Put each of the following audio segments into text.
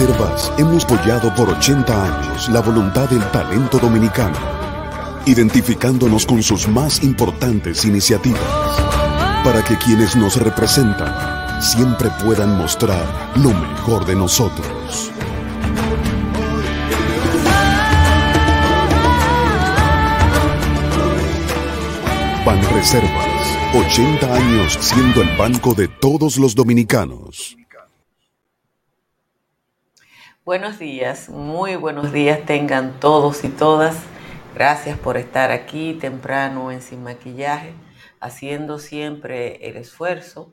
Banreservas hemos apoyado por 80 años la voluntad del talento dominicano, identificándonos con sus más importantes iniciativas, para que quienes nos representan siempre puedan mostrar lo mejor de nosotros. Banreservas, 80 años siendo el banco de todos los dominicanos. Buenos días, muy buenos días tengan todos y todas. Gracias por estar aquí temprano en Sin Maquillaje, haciendo siempre el esfuerzo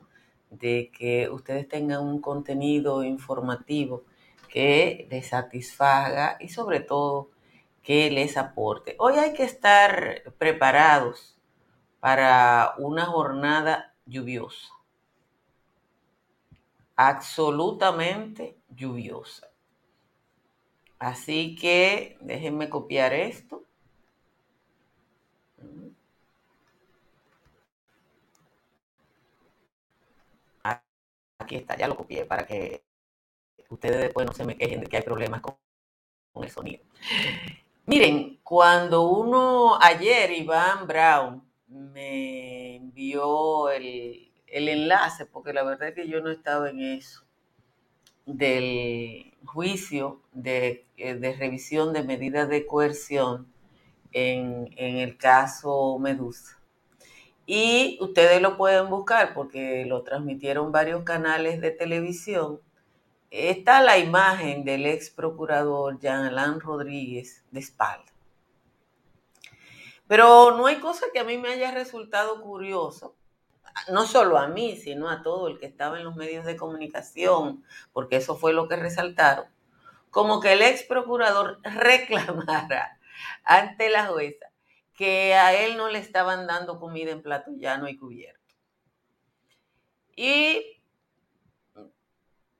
de que ustedes tengan un contenido informativo que les satisfaga y sobre todo que les aporte. Hoy hay que estar preparados para una jornada lluviosa, absolutamente lluviosa. Así que déjenme copiar esto. Aquí está, ya lo copié para que ustedes después no se me quejen de que hay problemas con, el sonido. Miren, cuando uno, ayer Iván Brown me envió el, el enlace, porque la verdad es que yo no estaba en eso, del juicio de, eh, de revisión de medidas de coerción en, en, el caso Medusa. Y ustedes lo pueden buscar porque lo transmitieron varios canales de televisión. Está la imagen del ex procurador Jean Alain Rodríguez de espalda. Pero no hay cosa que a mí me haya resultado curioso, no solo a mí, sino a todo el que estaba en los medios de comunicación, porque eso fue lo que resaltaron, como que el ex procurador reclamara ante la jueza que a él no le estaban dando comida en plato llano y cubierto. Y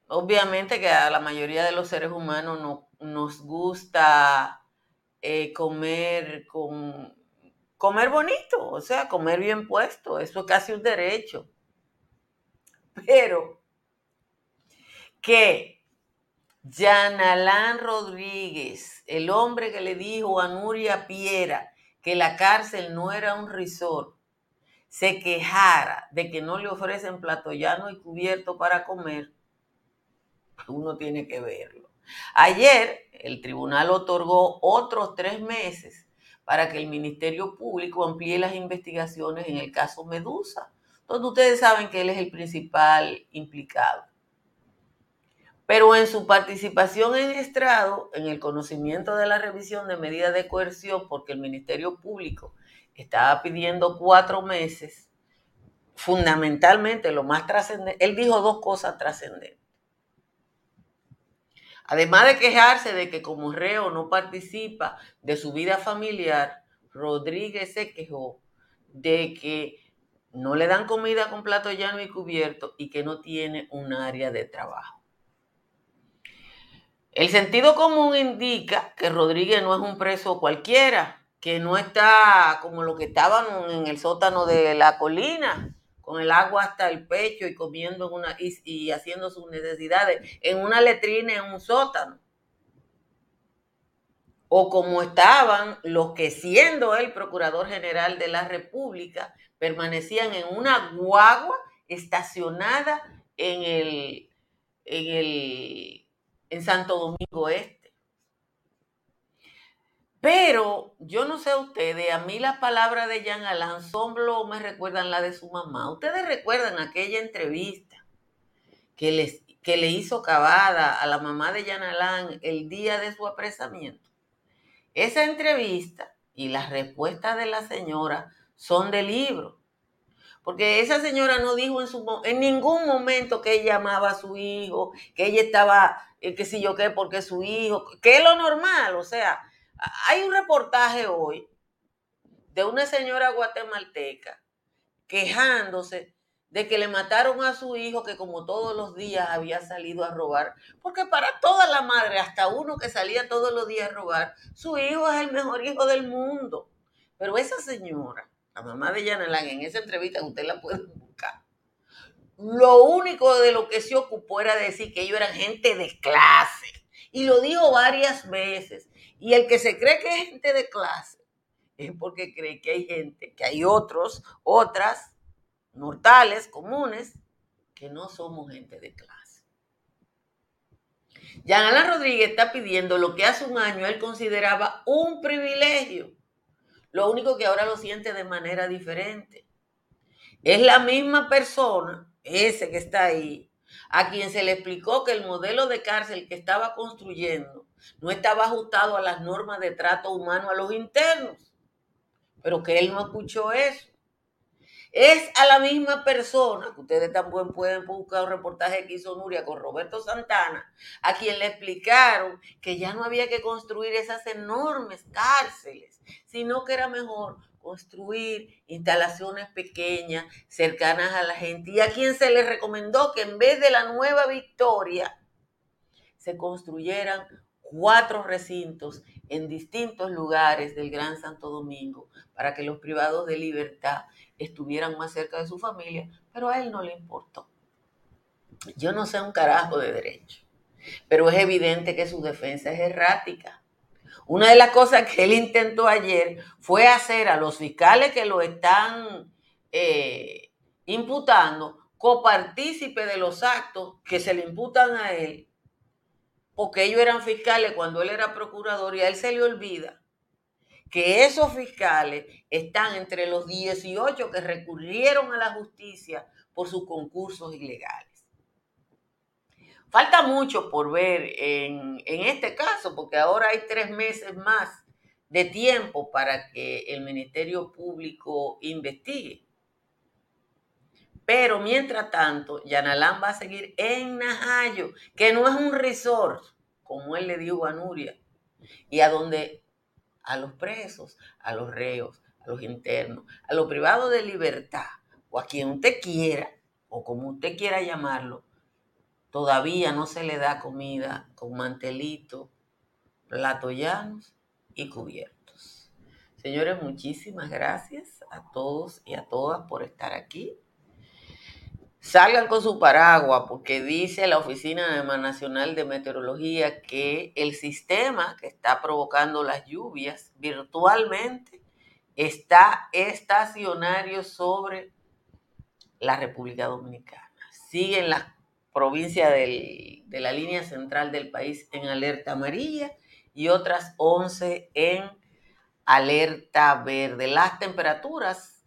obviamente que a la mayoría de los seres humanos no, nos gusta eh, comer con comer bonito, o sea, comer bien puesto, eso es casi un derecho. Pero que Yanalán Rodríguez, el hombre que le dijo a Nuria Piera que la cárcel no era un resort, se quejara de que no le ofrecen plato llano y cubierto para comer, uno tiene que verlo. Ayer el tribunal otorgó otros tres meses para que el Ministerio Público amplíe las investigaciones en el caso Medusa, donde ustedes saben que él es el principal implicado. Pero en su participación en estrado, en el conocimiento de la revisión de medidas de coerción, porque el Ministerio Público estaba pidiendo cuatro meses, fundamentalmente lo más trascendente, él dijo dos cosas trascendentes. Además de quejarse de que como reo no participa de su vida familiar, Rodríguez se quejó de que no le dan comida con plato llano y cubierto y que no tiene un área de trabajo. El sentido común indica que Rodríguez no es un preso cualquiera, que no está como lo que estaban en el sótano de la colina, con el agua hasta el pecho y comiendo una, y, haciendo sus necesidades en una letrina en un sótano. O como estaban los que siendo el Procurador General de la República permanecían en una guagua estacionada en el, en el en Santo Domingo Este. Pero yo no sé ustedes, a mí las palabras de Jean Alain solo me recuerdan la de su mamá. Ustedes recuerdan aquella entrevista que, les, que le hizo Cavada a la mamá de Jean Alain el día de su apresamiento. Esa entrevista y las respuestas de la señora son de libro. Porque esa señora no dijo en, su, en ningún momento que ella amaba a su hijo, que ella estaba, eh, que si yo qué, porque su hijo, que es lo normal, o sea, hay un reportaje hoy de una señora guatemalteca quejándose de que le mataron a su hijo que como todos los días había salido a robar, porque para toda la madre, hasta uno que salía todos los días a robar, su hijo es el mejor hijo del mundo. Pero esa señora, la mamá de Yanelán, en esa entrevista, usted la puede buscar, lo único de lo que se ocupó era decir que ellos eran gente de clase Y lo dijo varias veces. Y el que se cree que es gente de clase es porque cree que hay gente, que hay otros, otras, mortales, comunes, que no somos gente de clase. Jean Alain Rodríguez está pidiendo lo que hace un año él consideraba un privilegio. Lo único que ahora lo siente de manera diferente. Es la misma persona, ese que está ahí, a quien se le explicó que el modelo de cárcel que estaba construyendo no estaba ajustado a las normas de trato humano a los internos, pero que él no escuchó eso. Es a la misma persona, que ustedes también pueden buscar un reportaje que hizo Nuria con Roberto Santana, a quien le explicaron que ya no había que construir esas enormes cárceles, sino que era mejor construir instalaciones pequeñas, cercanas a la gente, y a quien se le recomendó que en vez de la nueva Victoria, se construyeran cuatro recintos en distintos lugares del Gran Santo Domingo para que los privados de libertad estuvieran más cerca de su familia, pero a él no le importó. Yo no sé un carajo de derecho, pero es evidente que su defensa es errática. Una de las cosas que él intentó ayer fue hacer a los fiscales que lo están eh, imputando copartícipe de los actos que se le imputan a él, porque ellos eran fiscales cuando él era procurador y a él se le olvida que esos fiscales están entre los 18 que recurrieron a la justicia por sus concursos ilegales. Falta mucho por ver en, este caso, porque ahora hay tres meses más de tiempo para que el Ministerio Público investigue. Pero mientras tanto, Yanalán va a seguir en Najayo, que no es un resort, como él le dijo a Nuria, y a donde a los presos, a los reos, a los internos, a los privados de libertad, o a quien usted quiera, o como usted quiera llamarlo, todavía no se le da comida con mantelito, platos llanos y cubiertos. Señores, muchísimas gracias a todos y a todas por estar aquí. Salgan con su paraguas porque dice la Oficina Nacional de Meteorología que el sistema que está provocando las lluvias virtualmente está estacionario sobre la República Dominicana. Siguen las provincias de la línea central del país en alerta amarilla y otras 11 en alerta verde. Las temperaturas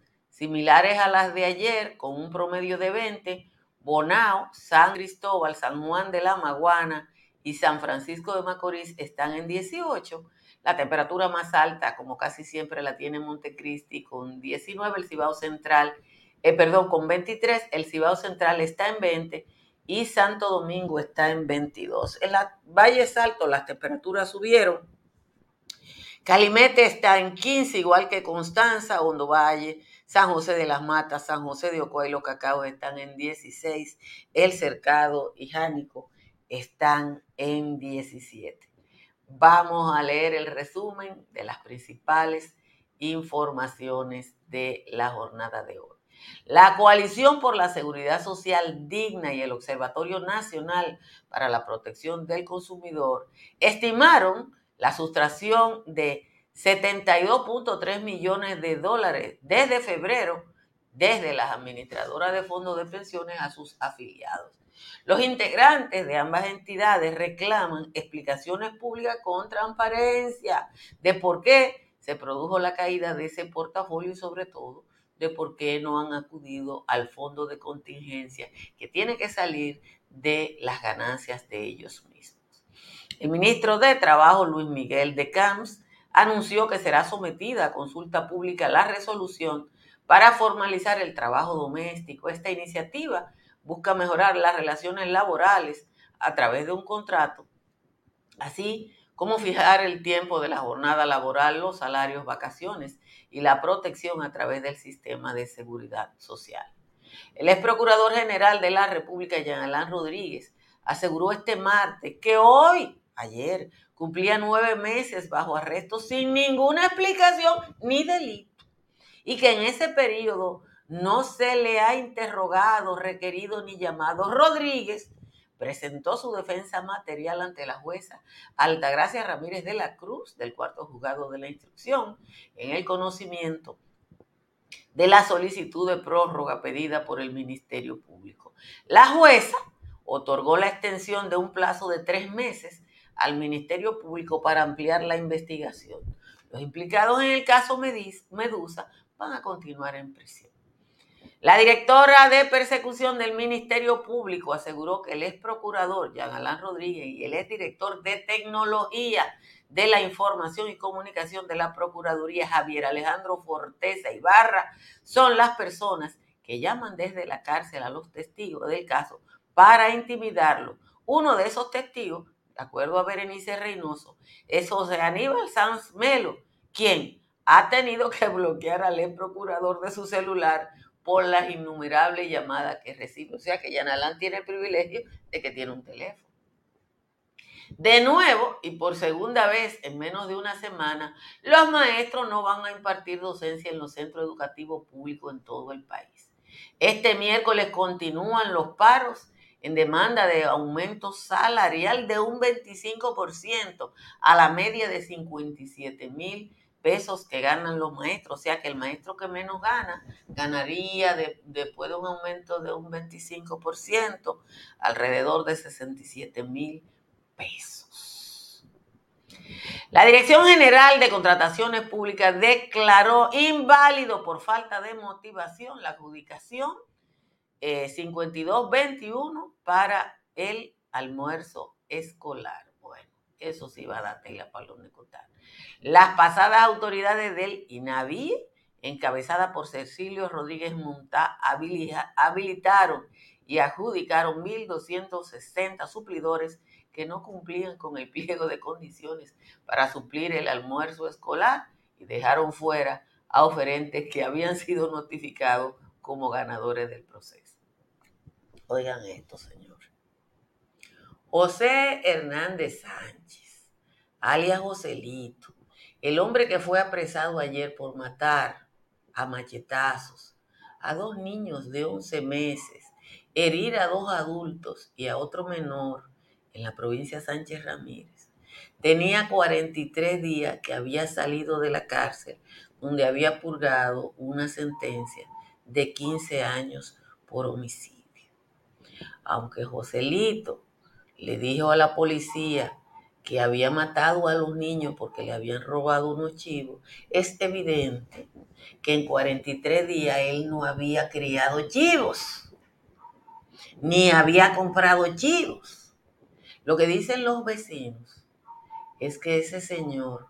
similares a las de ayer, con un promedio de 20, Bonao, San Cristóbal, San Juan de la Maguana y San Francisco de Macorís están en 18. La temperatura más alta, como casi siempre la tiene Montecristi, con 19, el Cibao Central, eh, perdón, con 23, el Cibao Central está en 20 y Santo Domingo está en 22. En la Valle Alto las temperaturas subieron. Calimete está en 15, igual que Constanza, Hondo Valle, San José de las Matas, San José de Ocoa y los Cacaos están en 16. El Cercado y Jánico están en 17. Vamos a leer el resumen de las principales informaciones de la jornada de hoy. La Coalición por la Seguridad Social Digna y el Observatorio Nacional para la Protección del Consumidor estimaron la sustracción de 72.3 millones de dólares desde febrero, desde las administradoras de fondos de pensiones a sus afiliados. Los integrantes de ambas entidades reclaman explicaciones públicas con transparencia de por qué se produjo la caída de ese portafolio y sobre todo de por qué no han acudido al fondo de contingencia que tiene que salir de las ganancias de ellos mismos. El ministro de Trabajo, Luis Miguel de Camps, anunció que será sometida a consulta pública la resolución para formalizar el trabajo doméstico. Esta iniciativa busca mejorar las relaciones laborales a través de un contrato, así como fijar el tiempo de la jornada laboral, los salarios, vacaciones y la protección a través del sistema de seguridad social. El ex procurador general de la República, Jean Alain Rodríguez, aseguró este martes que hoy, ayer, Cumplía nueve meses bajo arresto sin ninguna explicación ni delito. Y que en ese periodo no se le ha interrogado, requerido ni llamado. Rodríguez presentó su defensa material ante la jueza Altagracia Ramírez de la Cruz del cuarto juzgado de la instrucción en el conocimiento de la solicitud de prórroga pedida por el Ministerio Público. La jueza otorgó la extensión de un plazo de tres meses al Ministerio Público para ampliar la investigación. Los implicados en el caso Medusa van a continuar en prisión. La directora de persecución del Ministerio Público aseguró que el ex procurador Jean Alain Rodríguez y el ex director de tecnología de la información y comunicación de la Procuraduría Javier Alejandro Forteza Ibarra son las personas que llaman desde la cárcel a los testigos del caso para intimidarlo. Uno de esos testigos, acuerdo a Berenice Reynoso, es José Aníbal Sanz Melo, quien ha tenido que bloquear al ex procurador de su celular por las innumerables llamadas que recibe. O sea que Yanalán tiene el privilegio de que tiene un teléfono. De nuevo, y por segunda vez en menos de una semana, los maestros no van a impartir docencia en los centros educativos públicos en todo el país. Este miércoles continúan los paros en demanda de aumento salarial de un 25% a la media de 57 mil pesos que ganan los maestros. O sea que el maestro que menos gana ganaría después de un aumento de un 25%, alrededor de 67 mil pesos. La Dirección General de Contrataciones Públicas declaró inválido por falta de motivación la adjudicación 5221 eh, para el almuerzo escolar. Bueno, eso sí va a dar tela para los. Las pasadas autoridades del INAVI, encabezadas por Cecilio Rodríguez Montá, habilitaron y adjudicaron 1.260 suplidores que no cumplían con el pliego de condiciones para suplir el almuerzo escolar y dejaron fuera a oferentes que habían sido notificados como ganadores del proceso. Oigan esto, señor. José Hernández Sánchez, alias Joselito, el hombre que fue apresado ayer por matar a machetazos a dos niños de 11 meses, herir a dos adultos y a otro menor en la provincia Sánchez Ramírez. Tenía 43 días que había salido de la cárcel donde había purgado una sentencia de 15 años por homicidio. Aunque Joselito le dijo a la policía que había matado a los niños porque le habían robado unos chivos, es evidente que en 43 días él no había criado chivos, ni había comprado chivos. Lo que dicen los vecinos es que ese señor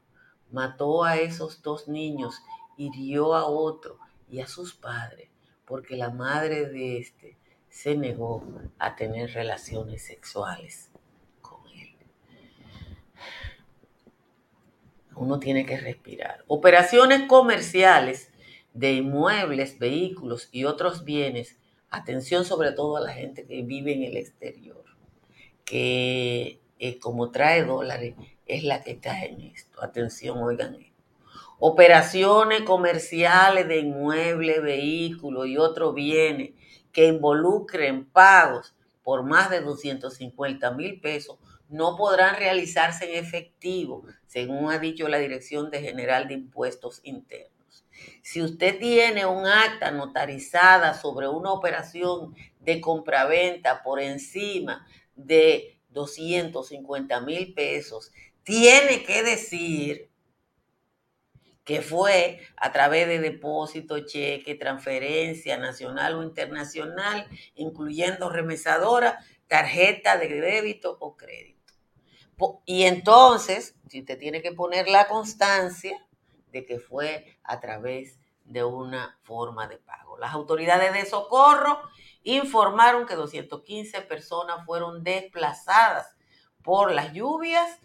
mató a esos dos niños, hirió a otro y a sus padres, porque la madre de este se negó a tener relaciones sexuales uno tiene que respirar. Operaciones comerciales de inmuebles, vehículos y otros bienes. Atención sobre todo a la gente que vive en el exterior, que eh, como trae dólares es la que está en esto. Atención, oigan esto. Operaciones comerciales de inmuebles, vehículos y otros bienes que involucren pagos por más de 250 mil pesos no podrán realizarse en efectivo, según ha dicho la Dirección de General de Impuestos Internos. Si usted tiene un acta notarizada sobre una operación de compraventa por encima de 250 mil pesos, tiene que decir que fue a través de depósito, cheque, transferencia nacional o internacional, incluyendo remesadora, tarjeta de débito o crédito. Y entonces, si usted tiene que poner la constancia de que fue a través de una forma de pago. Las autoridades de socorro informaron que 215 personas fueron desplazadas por las lluvias,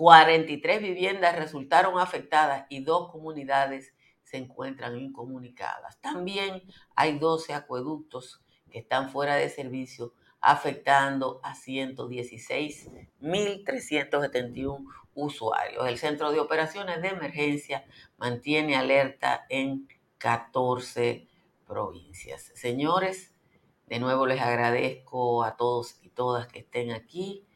43 viviendas resultaron afectadas y dos comunidades se encuentran incomunicadas. También hay 12 acueductos que están fuera de servicio afectando a 116.371 usuarios. El Centro de Operaciones de Emergencia mantiene alerta en 14 provincias. Señores, de nuevo les agradezco a todos y todas que estén aquí.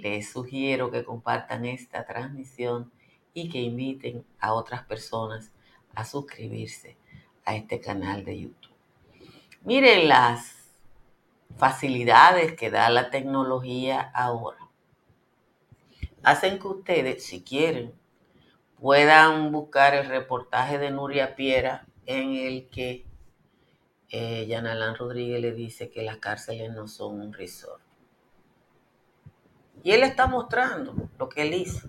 Les sugiero que compartan esta transmisión y que inviten a otras personas a suscribirse a este canal de YouTube. Miren las facilidades que da la tecnología ahora. Hacen que ustedes, si quieren, puedan buscar el reportaje de Nuria Piera en el que eh, Rodríguez le dice que las cárceles no son un resort. Y él está mostrando lo que él hizo.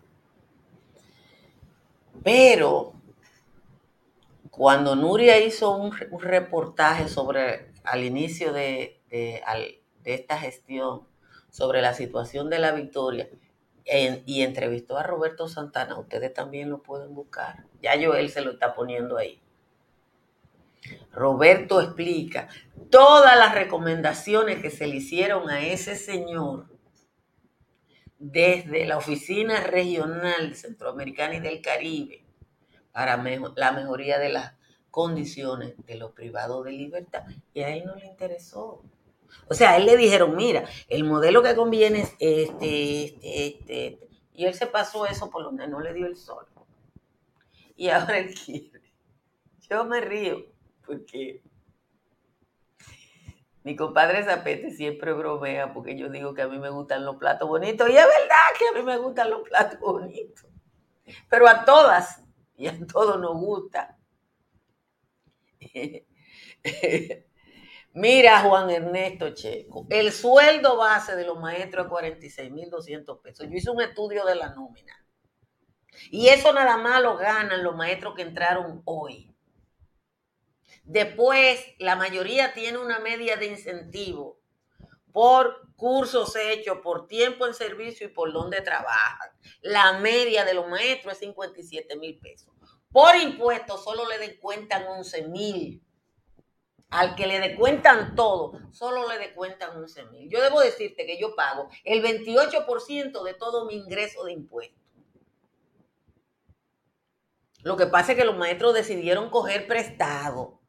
Pero cuando Nuria hizo un, reportaje sobre, al inicio de, esta gestión, sobre la situación de la victoria, y entrevistó a Roberto Santana, ustedes también lo pueden buscar. Ya yo él se lo está poniendo ahí. Roberto explica todas las recomendaciones que se le hicieron a ese señor desde la Oficina Regional Centroamericana y del Caribe para la mejoría de las condiciones de los privados de libertad. Y a él no le interesó. O sea, a él le dijeron, mira, el modelo que conviene es este, este, este, este. Y él se pasó eso por donde no le dio el sol. Y ahora él quiere. Yo me río porque mi compadre Zapete siempre bromea porque yo digo que a mí me gustan los platos bonitos. Y es verdad que a mí me gustan los platos bonitos. Pero a todas y a todos nos gusta. Mira, Juan Ernesto Checo, el sueldo base de los maestros es 46.200 pesos. Yo hice un estudio de la nómina. Y eso nada más lo ganan los maestros que entraron hoy. Después, la mayoría tiene una media de incentivo por cursos hechos, por tiempo en servicio y por donde trabajan. La media de los maestros es 57 mil pesos. Por impuestos solo le descuentan 11 mil. Al que le descuentan todo, solo le descuentan 11 mil. Yo debo decirte que yo pago el 28% de todo mi ingreso de impuestos. Lo que pasa es que los maestros decidieron coger prestado.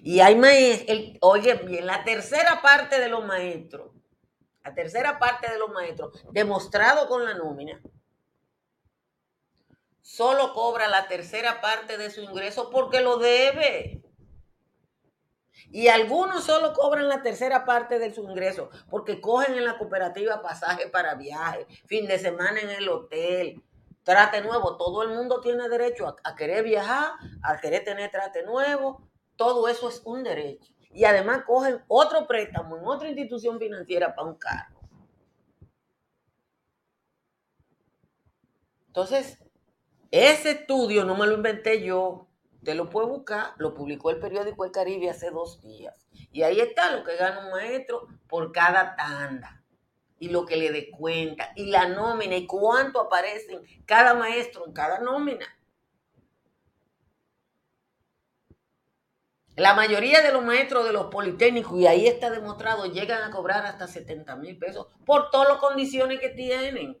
Y hay maestros, oye bien, la tercera parte de los maestros, la tercera parte de los maestros, demostrado con la nómina, solo cobra la tercera parte de su ingreso porque lo debe. Y algunos solo cobran la tercera parte de su ingreso porque cogen en la cooperativa pasaje para viaje, fin de semana en el hotel, trate nuevo. Todo el mundo tiene derecho a, a querer viajar, a querer tener trate nuevo, todo eso es un derecho. Y además cogen otro préstamo en otra institución financiera para un carro. Entonces, ese estudio no me lo inventé yo. Usted lo puede buscar, lo publicó el periódico El Caribe hace dos días. Y ahí está lo que gana un maestro por cada tanda. Y lo que le descuenta. Y la nómina. Y cuánto aparecen cada maestro en cada nómina. La mayoría de los maestros de los politécnicos, y ahí está demostrado, llegan a cobrar hasta 70 mil pesos por todas las condiciones que tienen.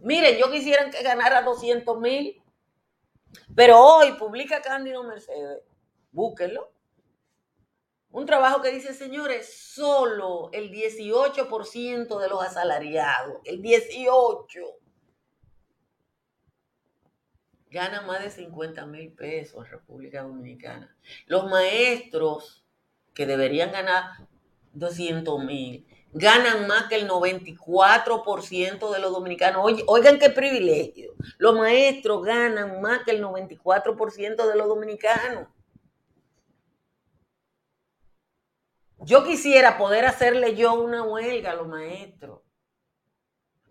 Miren, yo quisiera que ganara 200 mil, pero hoy publica Cándido Mercedes, búsquenlo. Un trabajo que dice, señores, solo el 18% de los asalariados, el 18% gana más de 50 mil pesos en República Dominicana. Los maestros que deberían ganar 200 mil, ganan más que el 94% de los dominicanos. oigan qué privilegio. Los maestros ganan más que el 94% de los dominicanos. Yo quisiera poder hacerle yo una huelga a los maestros.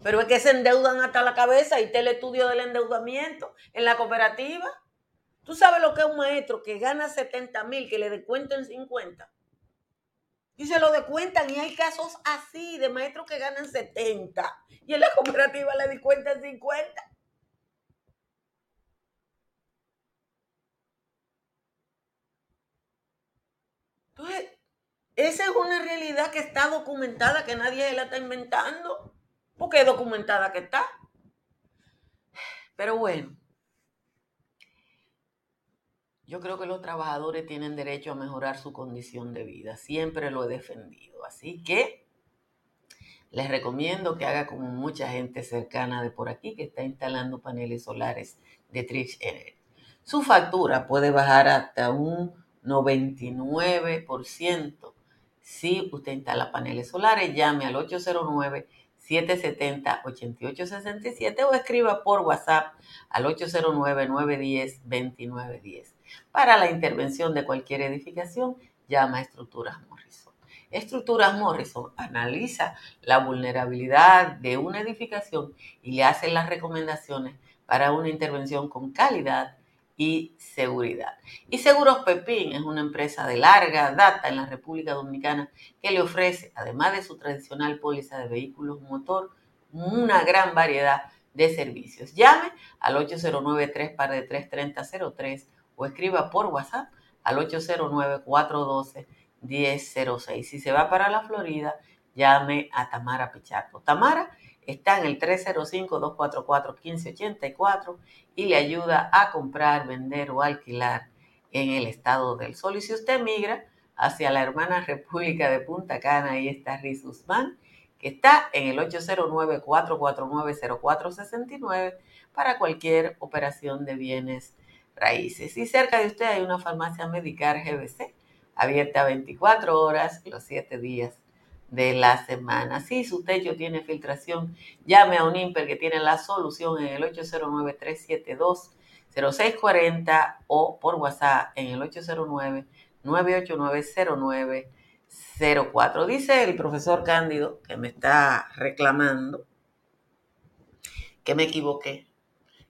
Pero es que se endeudan hasta la cabeza y está el estudio del endeudamiento en la cooperativa. ¿Tú sabes lo que es un maestro que gana 70 mil, que le descuentan 50? Y se lo descuentan y hay casos así de maestros que ganan 70 y en la cooperativa le descuentan 50. Entonces, esa es una realidad que está documentada, que nadie la está inventando porque es documentada que está. Pero bueno, yo creo que los trabajadores tienen derecho a mejorar su condición de vida. Siempre lo he defendido. Así que les recomiendo que haga como mucha gente cercana de por aquí que está instalando paneles solares de Trix Energy. Su factura puede bajar hasta un 99% si usted instala paneles solares. Llame al 809 770-8867 o escriba por WhatsApp al 809-910-2910. Para la intervención de cualquier edificación, llama a Estructuras Morrison. Estructuras Morrison analiza la vulnerabilidad de una edificación y le hace las recomendaciones para una intervención con calidad y seguridad. Y Seguros Pepín es una empresa de larga data en la República Dominicana que le ofrece, además de su tradicional póliza de vehículos motor, una gran variedad de servicios. Llame al 809 3 33003 o escriba por WhatsApp al 809-412-1006. Si se va para la Florida, llame a Tamara Pichardo. Tamara está en el 305-244-1584 y le ayuda a comprar, vender o alquilar en el estado del sol. Y si usted migra hacia la hermana República de Punta Cana, ahí está Riz Guzmán, que está en el 809-449-0469 para cualquier operación de bienes raíces. Y cerca de usted hay una farmacia Medicar GBC, abierta 24 horas los 7 días de la semana. Si su techo tiene filtración, llame a un IMPER que tiene la solución en el 809-372-0640 o por WhatsApp en el 809-989-0904. Dice el profesor Cándido que me está reclamando que me equivoqué,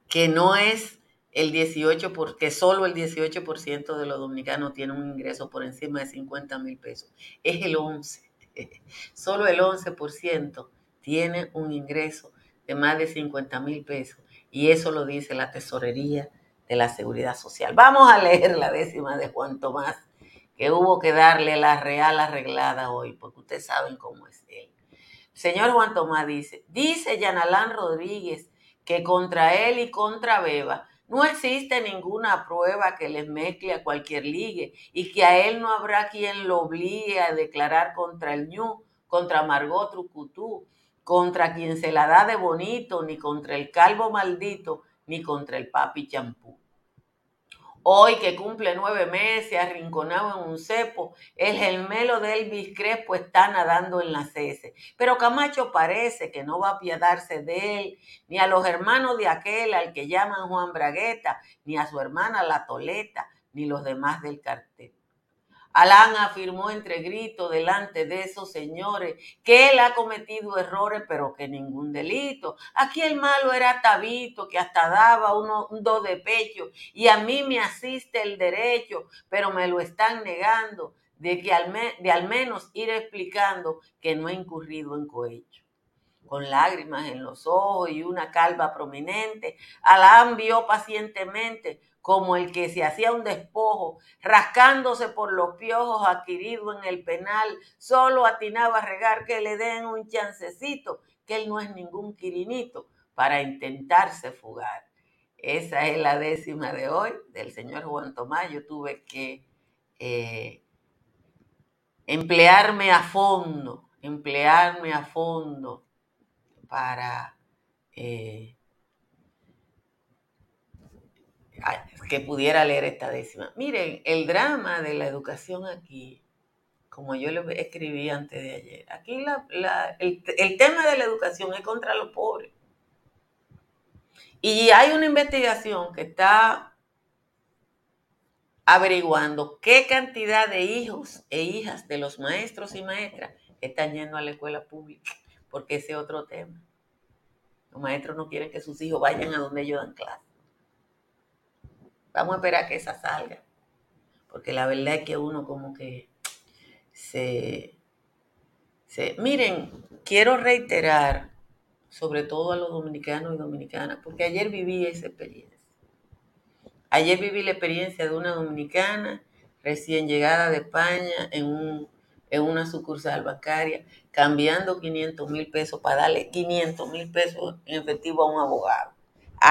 que no es el 18, porque solo el 18% de los dominicanos tiene un ingreso por encima de 50 mil pesos. Es el 11. Solo el 11% tiene un ingreso de más de 50 mil pesos. Y eso lo dice la tesorería de la seguridad social. Vamos a leer la décima de Juan Tomás, que hubo que darle la real arreglada hoy, porque ustedes saben cómo es él. señor Juan Tomás dice, dice Yanalán Rodríguez que contra él y contra Beba no existe ninguna prueba que les mezcle a cualquier ligue y que a él no habrá quien lo obligue a declarar contra el ñu, contra Margot Trucutú, contra quien se la da de bonito, ni contra el calvo maldito, ni contra el papi champú. Hoy que cumple nueve meses, arrinconado en un cepo, el gemelo de Elvis Crespo está nadando en las heces. Pero Camacho parece que no va a apiadarse de él, ni a los hermanos de aquel al que llaman Juan Bragueta, ni a su hermana La Toleta, ni los demás del cartel. Alán afirmó entre gritos delante de esos señores que él ha cometido errores, pero que ningún delito. Aquí el malo era Tabito, que hasta daba uno, un do de pecho, y a mí me asiste el derecho, pero me lo están negando, de que al, de al menos ir explicando que no he incurrido en cohecho con lágrimas en los ojos y una calva prominente. Alán vio pacientemente como el que se hacía un despojo, rascándose por los piojos adquiridos en el penal, solo atinaba a regar que le den un chancecito, que él no es ningún quirinito, para intentarse fugar. Esa es la décima de hoy del señor Juan Tomás. Yo tuve que eh, emplearme a fondo, emplearme a fondo para eh, que pudiera leer esta décima. Miren, el drama de la educación aquí, como yo le escribí antes de ayer, aquí el, el tema de la educación es contra los pobres. Y hay una investigación que está averiguando qué cantidad de hijos e hijas de los maestros y maestras están yendo a la escuela pública, porque ese es otro tema. Los maestros no quieren que sus hijos vayan a donde ellos dan clase. Vamos a esperar que esa salga. Porque la verdad es que uno como que se, se... Miren, quiero reiterar, sobre todo a los dominicanos y dominicanas, porque ayer viví esa experiencia. Ayer viví la experiencia de una dominicana recién llegada de España en, un, en una sucursal bancaria, cambiando 500 mil pesos para darle 500 mil pesos en efectivo a un abogado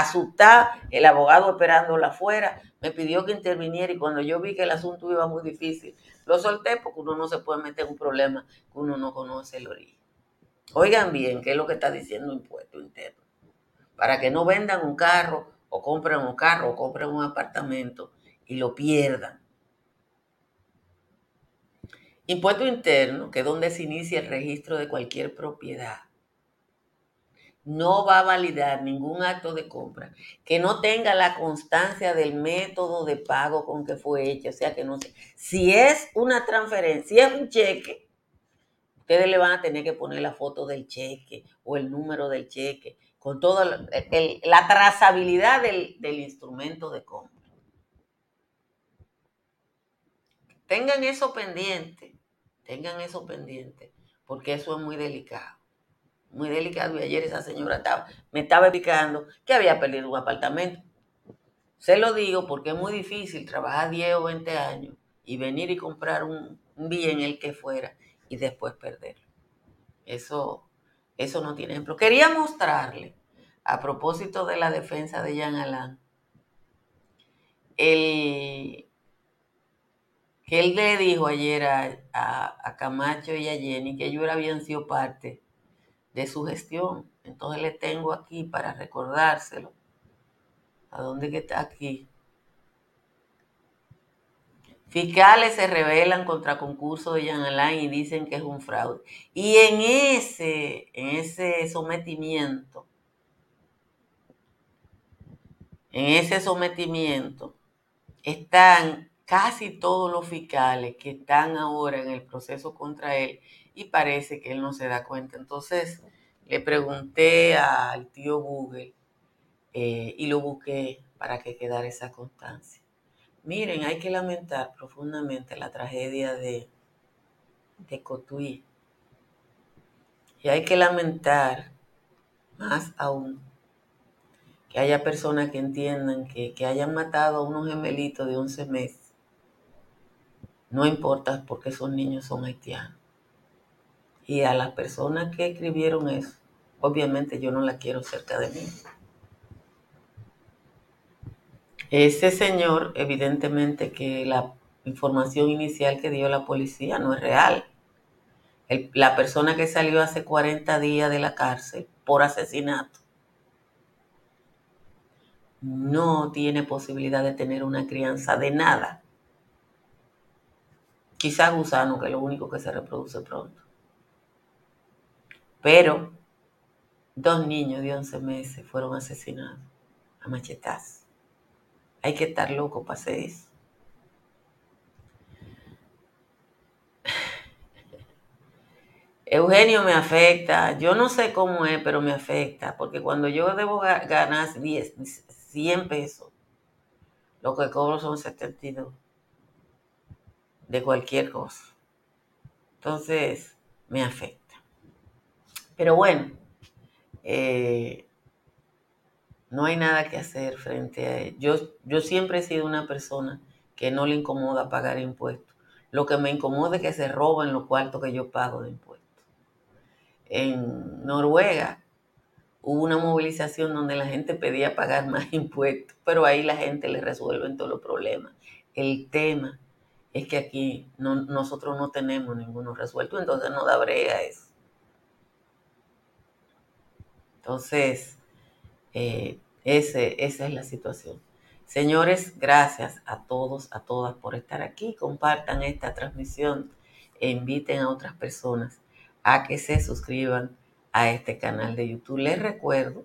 asustada, el abogado esperándola afuera, me pidió que interviniera y cuando yo vi que el asunto iba muy difícil, lo solté porque uno no se puede meter en un problema que uno no conoce el origen. Oigan bien, ¿qué es lo que está diciendo impuesto interno? Para que no vendan un carro o compren un carro o compren un apartamento y lo pierdan. Impuesto interno, que es donde se inicia el registro de cualquier propiedad, no va a validar ningún acto de compra que no tenga la constancia del método de pago con que fue hecho. O sea, que no sé. Si es una transferencia, si es un cheque, ustedes le van a tener que poner la foto del cheque o el número del cheque, con toda la trazabilidad del, del instrumento de compra. Tengan eso pendiente Tengan eso pendiente, porque eso es muy delicado. Muy delicado. Y ayer esa señora me estaba explicando que había perdido un apartamento. Se lo digo porque es muy difícil trabajar 10 o 20 años y venir y comprar un, bien el que fuera y después perderlo. Eso, eso no tiene ejemplo. Quería mostrarle, a propósito de la defensa de Jean Alain, el, que él le dijo ayer a, Camacho y a Jenny que ellos habían sido parte de su gestión. Entonces le tengo aquí para recordárselo. ¿A dónde que está aquí? Fiscales se rebelan contra concurso de Jean Alain y dicen que es un fraude. Y en ese, en ese sometimiento, en ese sometimiento, están casi todos los fiscales que están ahora en el proceso contra él y parece que él no se da cuenta. Entonces le pregunté al tío Google eh, y lo busqué para que quedara esa constancia. Miren, hay que lamentar profundamente la tragedia de, de Cotuí. Y hay que lamentar más aún que haya personas que entiendan que, que hayan matado a unos gemelitos de 11 meses no importa porque esos niños son haitianos. Y a las personas que escribieron eso, obviamente yo no la quiero cerca de mí. Ese señor, evidentemente que la información inicial que dio la policía no es real. la persona que salió hace 40 días de la cárcel por asesinato no tiene posibilidad de tener una crianza de nada Quizá gusano, que es lo único que se reproduce pronto. Pero dos niños de 11 meses fueron asesinados a machetazos. Hay que estar loco para hacer eso. Eugenio me afecta, yo no sé cómo es, pero me afecta, porque cuando yo debo ganar 10, 100 pesos, lo que cobro son 72 de cualquier cosa. Entonces, me afecta. Pero bueno, eh, no hay nada que hacer frente a él. Yo, yo siempre he sido una persona que no le incomoda pagar impuestos. Lo que me incomoda es que se roben los cuartos que yo pago de impuestos. En Noruega hubo una movilización donde la gente pedía pagar más impuestos, pero ahí la gente le resuelve todos los problemas. El tema es que aquí nosotros no tenemos ninguno resuelto, entonces no da brega eso. Entonces, eh, esa es la situación. Señores, gracias a todos, a todas por estar aquí. Compartan esta transmisión e inviten a otras personas a que se suscriban a este canal de YouTube. Les recuerdo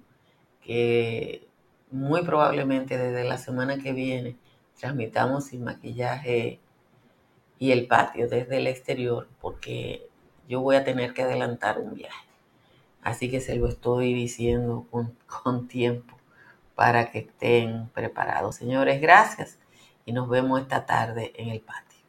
que muy probablemente desde la semana que viene transmitamos sin maquillaje y el patio desde el exterior porque yo voy a tener que adelantar un viaje. Así que se lo estoy diciendo con, con tiempo para que estén preparados. Señores, gracias y nos vemos esta tarde en el patio.